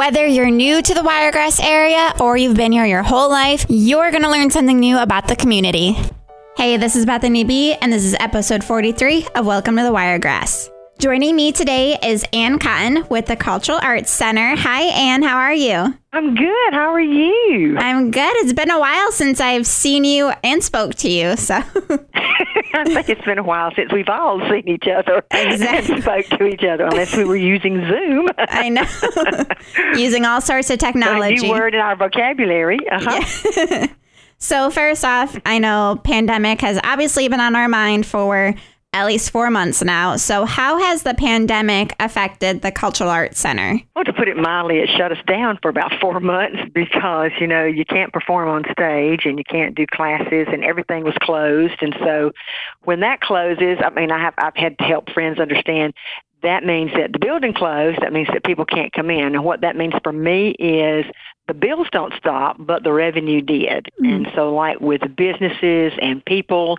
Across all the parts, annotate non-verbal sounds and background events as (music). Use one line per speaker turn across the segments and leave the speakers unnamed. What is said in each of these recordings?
Whether you're new to the Wiregrass area or you've been here your whole life, you're going to learn something new about the community. Hey, this is Bethany B, and this is episode 43 of Welcome to the Wiregrass. Joining me today is Ann Cotton with the Cultural Arts Center. Hi, Ann. How are you?
I'm good. How are you?
I'm good. It's been a while since I've seen you and spoke to you. So (laughs) (laughs)
I think it's been a while since we've all seen each other (laughs)
Exactly.
and spoke to each other, unless we were using Zoom. (laughs)
I know using all sorts of
a
technology.
new word in our vocabulary. Uh-huh.
So first off, I know pandemic has obviously been on our mind for at least four months now. So how has the pandemic affected the Cultural Arts Center?
Well, to put it mildly, it shut us down for about four months (laughs) because, you know, you can't perform on stage and you can't do classes and everything was closed. And so when that closes, I mean, I have, I've had to help friends understand that means that the building closed. That means that people can't come in. And what that means for me is the bills don't stop, but the revenue did. Mm-hmm. And so, like with businesses and people,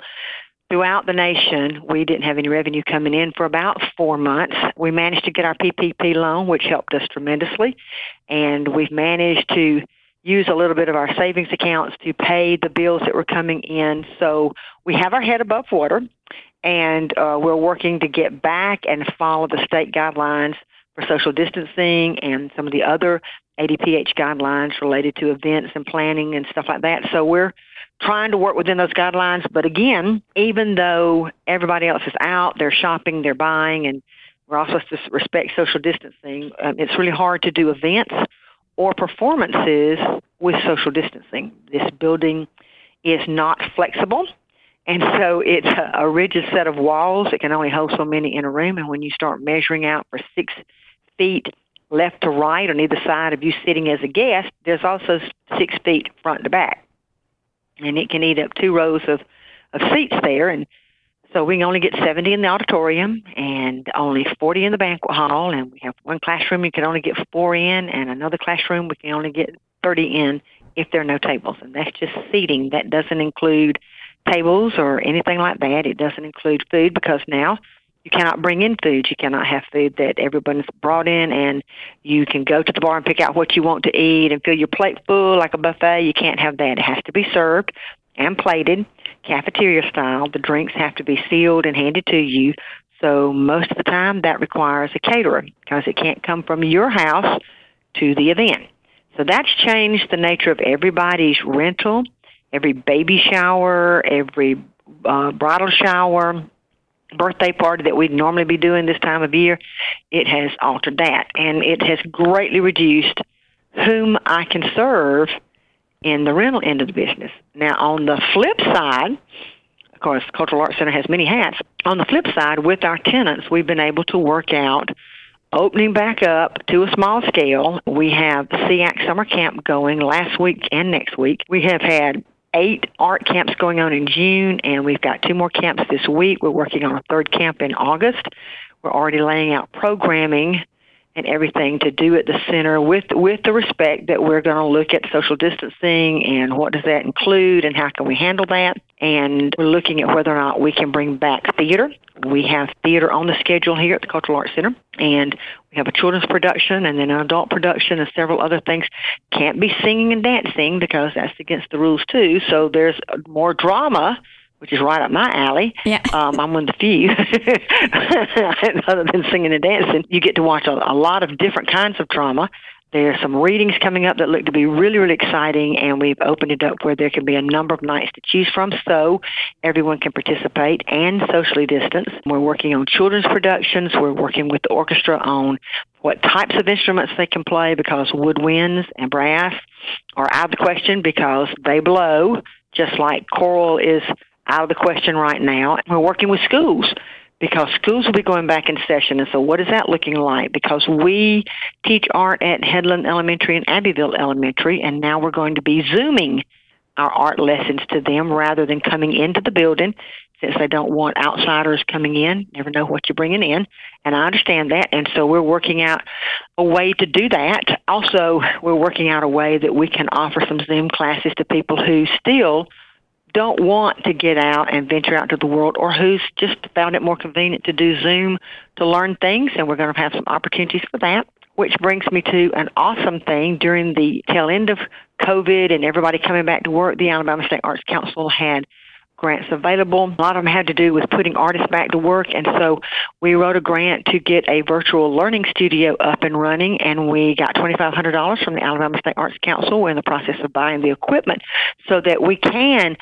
throughout the nation, we didn't have any revenue coming in for about four months. We managed to get our PPP loan, which helped us tremendously, and we've managed to use a little bit of our savings accounts to pay the bills that were coming in. So we have our head above water, and uh, we're working to get back and follow the state guidelines for social distancing and some of the other ADPH guidelines related to events and planning and stuff like that. So we're trying to work within those guidelines. But again, even though everybody else is out, they're shopping, they're buying, and we're also supposed to respect social distancing, um, it's really hard to do events or performances with social distancing. This building is not flexible. And so it's a, a rigid set of walls. It can only hold so many in a room. And when you start measuring out for six feet left to right on either side of you sitting as a guest, there's also six feet front to back and it can eat up two rows of, of seats there. And so we can only get 70 in the auditorium and only 40 in the banquet hall. And we have one classroom you can only get four in, and another classroom we can only get 30 in if there are no tables. And that's just seating. That doesn't include tables or anything like that. It doesn't include food because now you cannot bring in food. You cannot have food that everyone's brought in, and you can go to the bar and pick out what you want to eat and fill your plate full like a buffet. You can't have that. It has to be served and plated, cafeteria style. The drinks have to be sealed and handed to you. So most of the time, that requires a caterer because it can't come from your house to the event. So that's changed the nature of everybody's rental, every baby shower, every uh, bridal shower, birthday party that we'd normally be doing this time of year, it has altered that. And it has greatly reduced whom I can serve in the rental end of the business. Now, on the flip side, of course, Cultural Arts Center has many hats. On the flip side, with our tenants, we've been able to work out opening back up to a small scale. We have SEAC summer camp going last week and next week. We have had eight art camps going on in June, and we've got two more camps this week. We're working on a third camp in August. We're already laying out programming and everything to do at the center with with the respect that we're going to look at social distancing and what does that include and how can we handle that. And we're looking at whether or not we can bring back theater. We have theater on the schedule here at the cultural arts center and we have a children's production and then an adult production and several other things. Can't be singing and dancing because that's against the rules too. So there's more drama which is right up my alley.
Yeah. (laughs)
Um, I'm one of the few, (laughs) other than singing and dancing. You get to watch a, a lot of different kinds of drama. are some readings coming up that look to be really, really exciting, and we've opened it up where there can be a number of nights to choose from so everyone can participate and socially distance. We're working on children's productions. We're working with the orchestra on what types of instruments they can play because woodwinds and brass are out of the question because they blow, just like choral is out of the question right now. We're working with schools because schools will be going back in session. And so, what is that looking like? Because we teach art at Headland Elementary and Abbeville Elementary, and now we're going to be Zooming our art lessons to them rather than coming into the building since they don't want outsiders coming in. Never know what you're bringing in. And I understand that. And so we're working out a way to do that. Also, we're working out a way that we can offer some Zoom classes to people who still don't want to get out and venture out to the world or who's just found it more convenient to do Zoom to learn things. And we're going to have some opportunities for that. which brings me to an awesome thing during the tail end of COVID and everybody coming back to work. The Alabama State Arts Council had grants available. A lot of them had to do with putting artists back to work, and so we wrote a grant to get a virtual learning studio up and running, and we got $2,500 from the Alabama State Arts Council. We're in the process of buying the equipment so that we can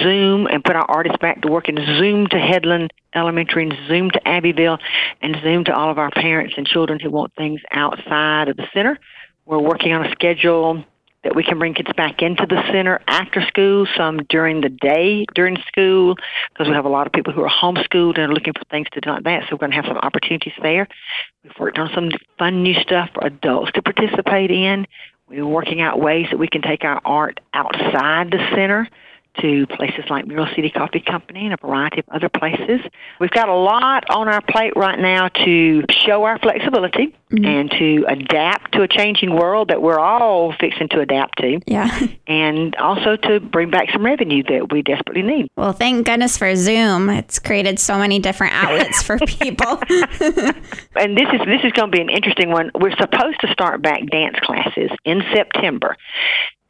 Zoom and put our artists back to work and Zoom to Headland Elementary and Zoom to Abbeville and Zoom to all of our parents and children who want things outside of the center. We're working on a schedule that we can bring kids back into the center after school, some during the day during school, because we have a lot of people who are homeschooled and are looking for things to do like that. So we're going to have some opportunities there. We've worked on some fun new stuff for adults to participate in. We're working out ways that we can take our art outside the center to places like Mural City Coffee Company and a variety of other places. We've got a lot on our plate right now to show our flexibility mm-hmm. and to adapt to a changing world that we're all fixing to adapt to.
Yeah. (laughs)
And also to bring back some revenue that we desperately need.
Well, thank goodness for Zoom. It's created so many different outlets for (laughs) people. (laughs)
and this is this is going to be an interesting one. We're supposed to start back dance classes in September.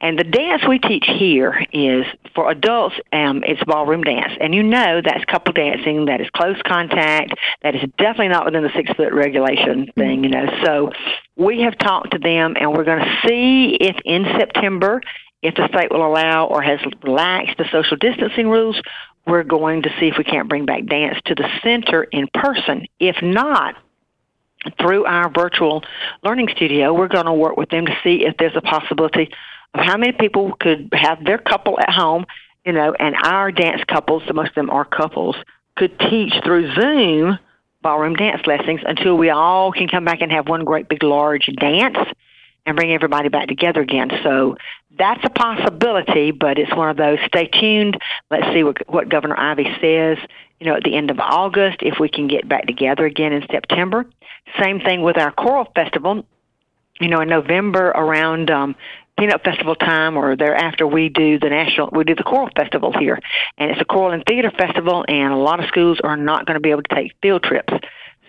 And the dance we teach here is for adults. Um, it's ballroom dance, and you know that's couple dancing. That is close contact. That is definitely not within the six foot regulation thing. You know, so we have talked to them, and we're going to see if in September, if the state will allow or has relaxed the social distancing rules, we're going to see if we can't bring back dance to the center in person. If not, through our virtual learning studio, we're going to work with them to see if there's a possibility how many people could have their couple at home, you know, and our dance couples, the most of them are couples, could teach through Zoom ballroom dance lessons until we all can come back and have one great big large dance and bring everybody back together again. So that's a possibility, but it's one of those. Stay tuned. Let's see what, what Governor Ivey says. You know, at the end of August, if we can get back together again in September. Same thing with our choral festival. You know, in November around um, Peanut Festival time or thereafter we do the national we do the choral festival here. And it's a choral and theater festival and a lot of schools are not going to be able to take field trips.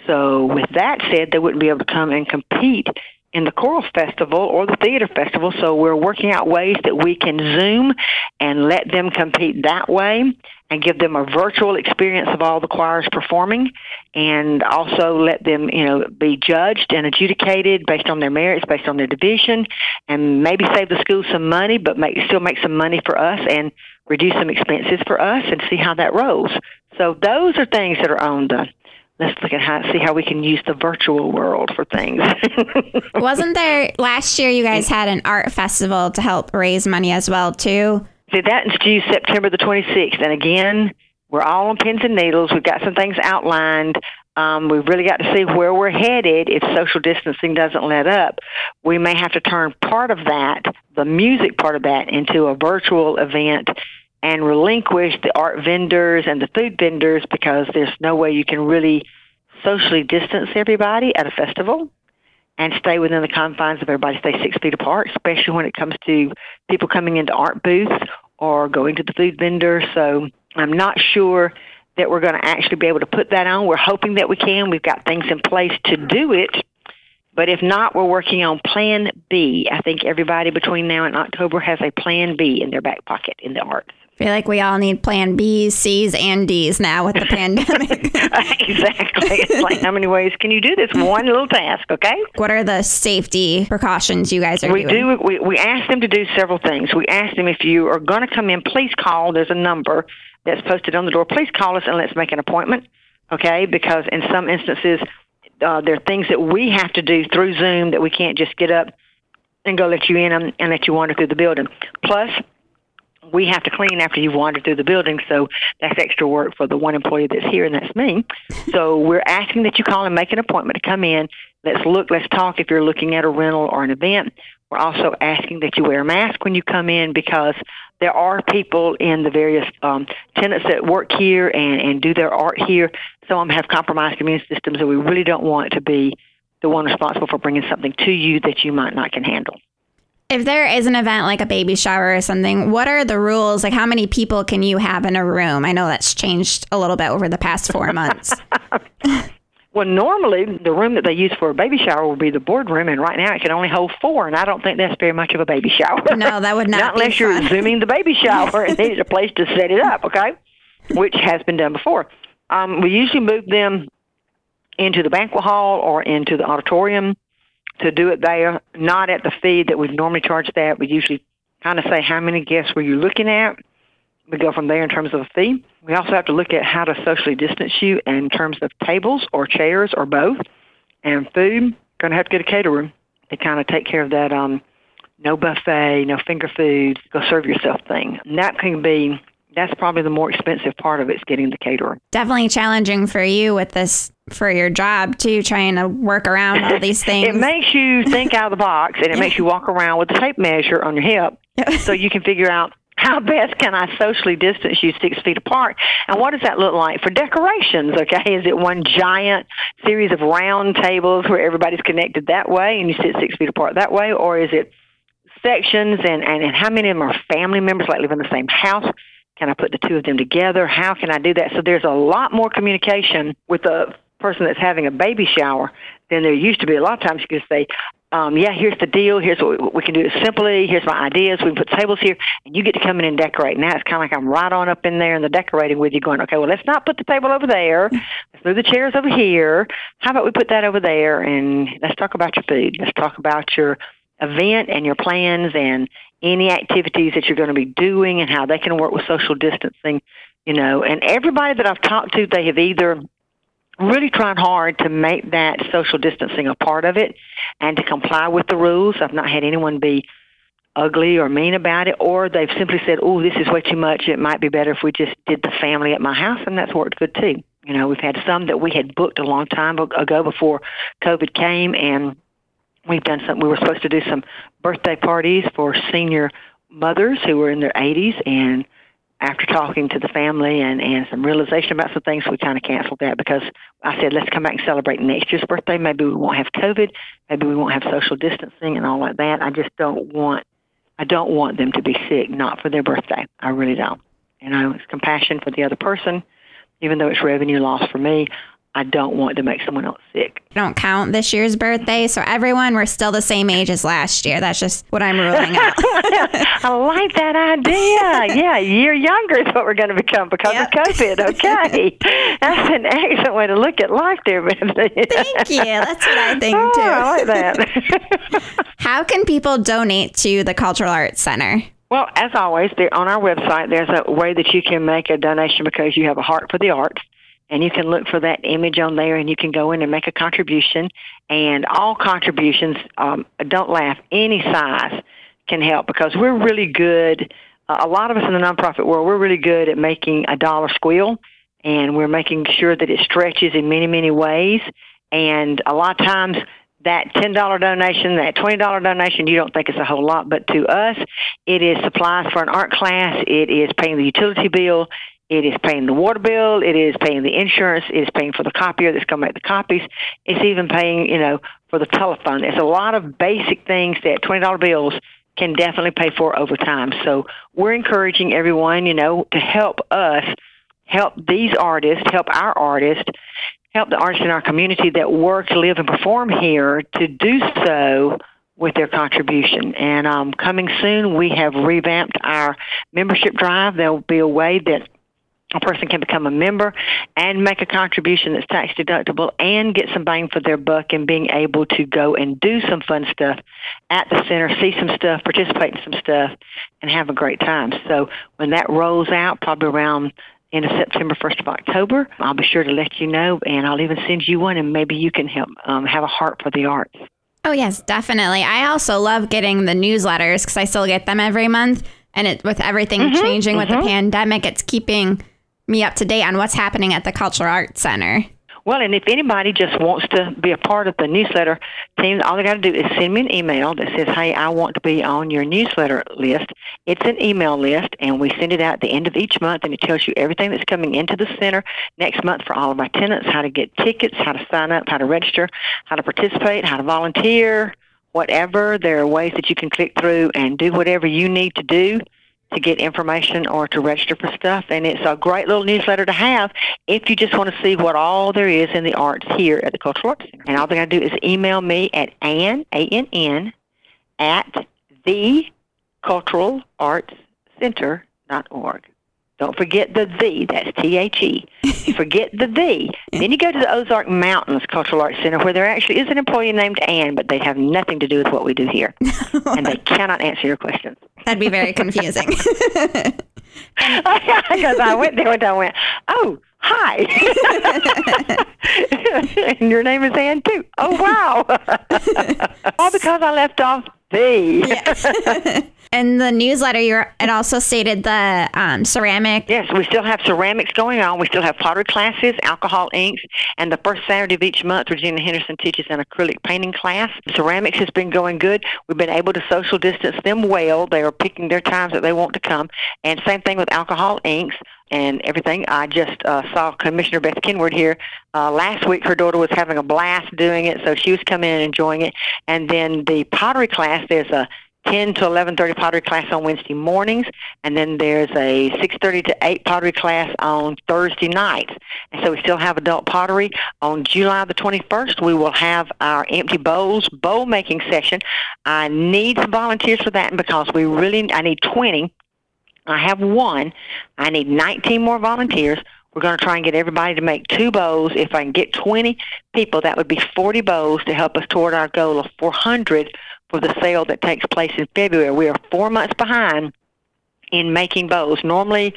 So with that said they wouldn't be able to come and compete in the choral festival or the theater festival so we're working out ways that we can zoom and let them compete that way and give them a virtual experience of all the choirs performing and also let them, you know, be judged and adjudicated based on their merits, based on their division, and maybe save the school some money, but make, still make some money for us and reduce some expenses for us and see how that rolls. So those are things that are on the let's look at how see how we can use the virtual world for things. (laughs)
Wasn't there last year you guys had an art festival to help raise money as well too?
See, that is due September the 26th. And again, we're all on pins and needles. We've got some things outlined. Um, we've really got to see where we're headed if social distancing doesn't let up. We may have to turn part of that, the music part of that, into a virtual event and relinquish the art vendors and the food vendors because there's no way you can really socially distance everybody at a festival and stay within the confines of everybody stay six feet apart, especially when it comes to people coming into art booths or going to the food vendor. So I'm not sure that we're going to actually be able to put that on. We're hoping that we can. We've got things in place to do it. But if not, we're working on Plan B. I think everybody between now and October has a Plan B in their back pocket in the arts.
I feel like we all need plan B's, C's, and D's now with the (laughs) pandemic.
exactly. It's like, how many ways can you do this one little task, okay?
What are the safety precautions you guys are
we
doing?
do. We, we ask them to do several things. We ask them if you are going to come in, please call. There's a number that's posted on the door. Please call us and let's make an appointment, okay? Because in some instances, uh, there are things that we have to do through Zoom that we can't just get up and go let you in and, and let you wander through the building. Plus, we have to clean after you've wandered through the building, so that's extra work for the one employee that's here, and that's me. (laughs) So we're asking that you call and make an appointment to come in. Let's look, let's talk if you're looking at a rental or an event. We're also asking that you wear a mask when you come in because there are people in the various um, tenants that work here and, and do their art here. Some of them have compromised immune systems, and we really don't want to be the one responsible for bringing something to you that you might not can handle.
If there is an event like a baby shower or something, what are the rules? Like, how many people can you have in a room? I know that's changed a little bit over the past four months. (laughs)
Well, normally the room that they use for a baby shower will be the boardroom, and right now it can only hold four, and I don't think that's very much of a baby shower.
No, that would not. (laughs) Be.
Not unless you're zooming the baby shower and (laughs) needed a place to set it up. Okay, which has been done before. Um, we usually move them into the banquet hall or into the auditorium to do it there, not at the fee that we normally charge that. We usually kind of say how many guests were you looking at. We go from there in terms of a fee. We also have to look at how to socially distance you in terms of tables or chairs or both. And food, going to have to get a caterer to kind of take care of that um, no buffet, no finger foods, go serve yourself thing. And that can be that's probably the more expensive part of it is getting the caterer.
Definitely challenging for you with this for your job too, trying to work around all these (laughs) things.
it makes you think out of the box and it makes you walk around with a tape measure on your hip so you can figure out how best can I socially distance you six feet apart? And what does that look like for decorations? Okay, is it one giant series of round tables where everybody's connected that way and you sit six feet apart that way, or is it sections and, and, and how many of them are family members like live in the same house? Can I put the two of them together? How can I do that? So there's a lot more communication with the person that's having a baby shower than there used to be. A lot of times you can say, um, yeah, here's the deal. Here's what we, we can do it simply. Here's my ideas. We can put tables here, and you get to come in and decorate. Now it's kind of like I'm right on up in there in the decorating with you, going, okay, well, let's not put the table over there. Let's move the chairs over here. How about we put that over there, and let's talk about your food. Let's talk about your event and your plans and any activities that you're going to be doing and how they can work with social distancing, you know. And everybody that I've talked to, they have either really tried hard to make that social distancing a part of it and to comply with the rules. I've not had anyone be ugly or mean about it, or they've simply said, "Oh, this is way too much. It might be better if we just did the family at my house," and that's worked good too. You know, we've had some that we had booked a long time ago before COVID came, and we've done some. We were supposed to do some birthday parties for senior mothers who were in their 80s, and after talking to the family and, and some realization about some things, we kind of canceled that because I said, let's come back and celebrate next year's birthday. Maybe we won't have COVID. Maybe we won't have social distancing and all like that. I just don't want, I don't want them to be sick, not for their birthday. I really don't. You know, it's compassion for the other person, even though it's revenue loss for me. I don't want to make someone else sick.
Don't count this year's birthday, so everyone we're still the same age as last year. That's just what I'm ruling (laughs) out.
I like that idea. Yeah, a year younger is what we're going to become because yep. of COVID. Okay, (laughs) that's an excellent way to look at life, there,
Bethany. Thank you. That's what I think oh, too.
I like that. (laughs)
How can people donate to the Cultural Arts Center?
Well, as always, on our website, there's a way that you can make a donation because you have a heart for the arts and you can look for that image on there and you can go in and make a contribution. And all contributions um, don't laugh any size can help because we're really good uh, a lot of us in the nonprofit world we're really good at making a dollar squeal. And we're making sure that it stretches in many many ways. And a lot of times that $10 donation, that $20 donation, you don't think it's a whole lot, but to us, it is supplies for an art class, it is paying the utility bill, it is paying the water bill. It is paying the insurance. It is paying for the copier that's going to make the copies. It's even paying, you know, for the telephone. It's a lot of basic things that $20 bills can definitely pay for over time. So we're encouraging everyone, you know, to help us, help these artists, help our artists, help the artists in our community that work, live, and perform here to do so with their contribution. And um, coming soon, we have revamped our membership drive. There will be a way that a person can become a member and make a contribution that's tax deductible and get some bang for their buck and being able to go and do some fun stuff at the center, see some stuff, participate in some stuff, and have a great time. So when that rolls out, probably around end of September, 1st of October, I'll be sure to let you know, and I'll even send you one, and maybe you can help um, have a heart for the arts.
Oh, yes, definitely. I also love getting the newsletters because I still get them every month. And it, with everything mm-hmm, changing mm-hmm. with the mm-hmm. pandemic, it's keeping – me up to date on what's happening at the Cultural Arts Center.
Well, and if anybody just wants to be a part of the newsletter team, all they got to do is send me an email that says, "Hey, I want to be on your newsletter list." It's an email list, and we send it out at the end of each month, and it tells you everything that's coming into the center next month for all of our tenants, how to get tickets, how to sign up, how to register, how to participate, how to volunteer, whatever. There are ways that you can click through and do whatever you need to do to get information or to register for stuff. And it's a great little newsletter to have if you just want to see what all there is in the arts here at the Cultural Arts Center. And all they got to do is email me at Ann, A-N-N, at the Cultural Arts Center.org. Don't forget the the, that's T-H-E. You forget the the, then you go to the Ozark Mountains Cultural Arts Center where there actually is an employee named Ann, but they have nothing to do with what we do here. and they cannot answer your questions.
That'd be very confusing. (laughs) (laughs)
Because I went there and I went, oh, hi. (laughs) and your name is Ann too. Oh, wow. All because I left off the.
In the newsletter, you it also stated the um, ceramic.
Yes, we still have ceramics going on. We still have pottery classes, alcohol inks, and the first Saturday of each month, Regina Henderson teaches an acrylic painting class. Ceramics has been going good. We've been able to social distance them well. They are picking their times that they want to come. And same thing with alcohol inks and everything. I just uh, saw Commissioner Beth Kenward here uh, last week. Her daughter was having a blast doing it, so she was coming in and enjoying it. And then the pottery class, there's a 10 to 11.30 pottery class on Wednesday mornings, and then there's a 6.30 to 8 pottery class on Thursday nights. And so we still have adult pottery. On July the 21st, we will have our empty bowls bowl making session. I need some volunteers for that because we really, I need 20. I have one. I need 19 more volunteers. We're going to try and get everybody to make two bowls. If I can get 20 people, that would be 40 bowls to help us toward our goal of 400 for the sale that takes place in February. We are four months behind in making bows. Normally,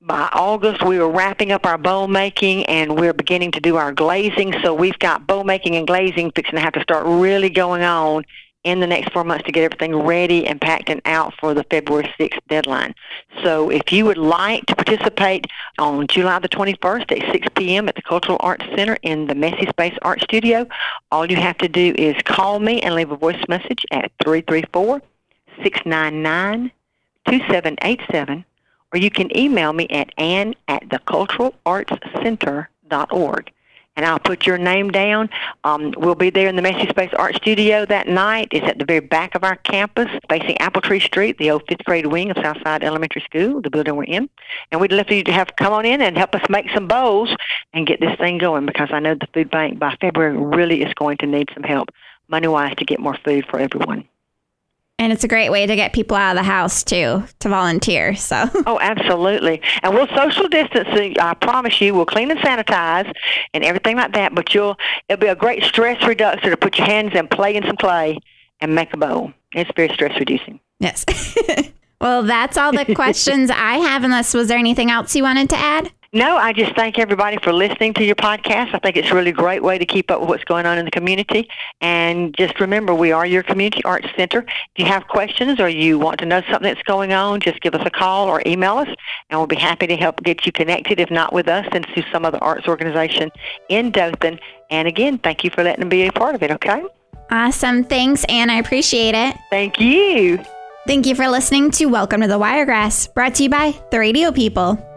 by August, we were wrapping up our bow making and we're beginning to do our glazing. So we've got bow making and glazing fixing to have to start really going on in the next four months to get everything ready and packed and out for the February 6th deadline. So if you would like to participate on July the 21st at 6 p.m. at the Cultural Arts Center in the Messy Space Art Studio, all you have to do is call me and leave a voice message at 334-699-2787 or you can email me at ann at theculturalartscenter.org and I'll put your name down. Um, we'll be there in the Messy Space Art Studio that night. It's at the very back of our campus, facing Apple Tree Street, the old fifth grade wing of Southside Elementary School, the building we're in. And we'd love for you to have come on in and help us make some bowls and get this thing going because I know the food bank by February really is going to need some help money-wise to get more food for everyone.
And it's a great way to get people out of the house too to volunteer. So (laughs)
Oh, absolutely. And we'll social distance. I promise you, we'll clean and sanitize and everything like that. But you'll it'll be a great stress reducer to put your hands in, play in some clay, and make a bowl. It's very stress reducing.
Yes. (laughs) well, that's all the (laughs) questions I have. Unless was there anything else you wanted to add?
No, I just thank everybody for listening to your podcast. I think it's a really great way to keep up with what's going on in the community. And just remember, we are your community arts center. If you have questions or you want to know something that's going on, just give us a call or email us, and we'll be happy to help get you connected, if not with us, then to some other arts organization in Dothan. And again, thank you for letting me be a part of it, okay?
Awesome. Thanks, Ann. I appreciate it.
Thank you.
Thank you for listening to Welcome to the Wiregrass, brought to you by the Radio People.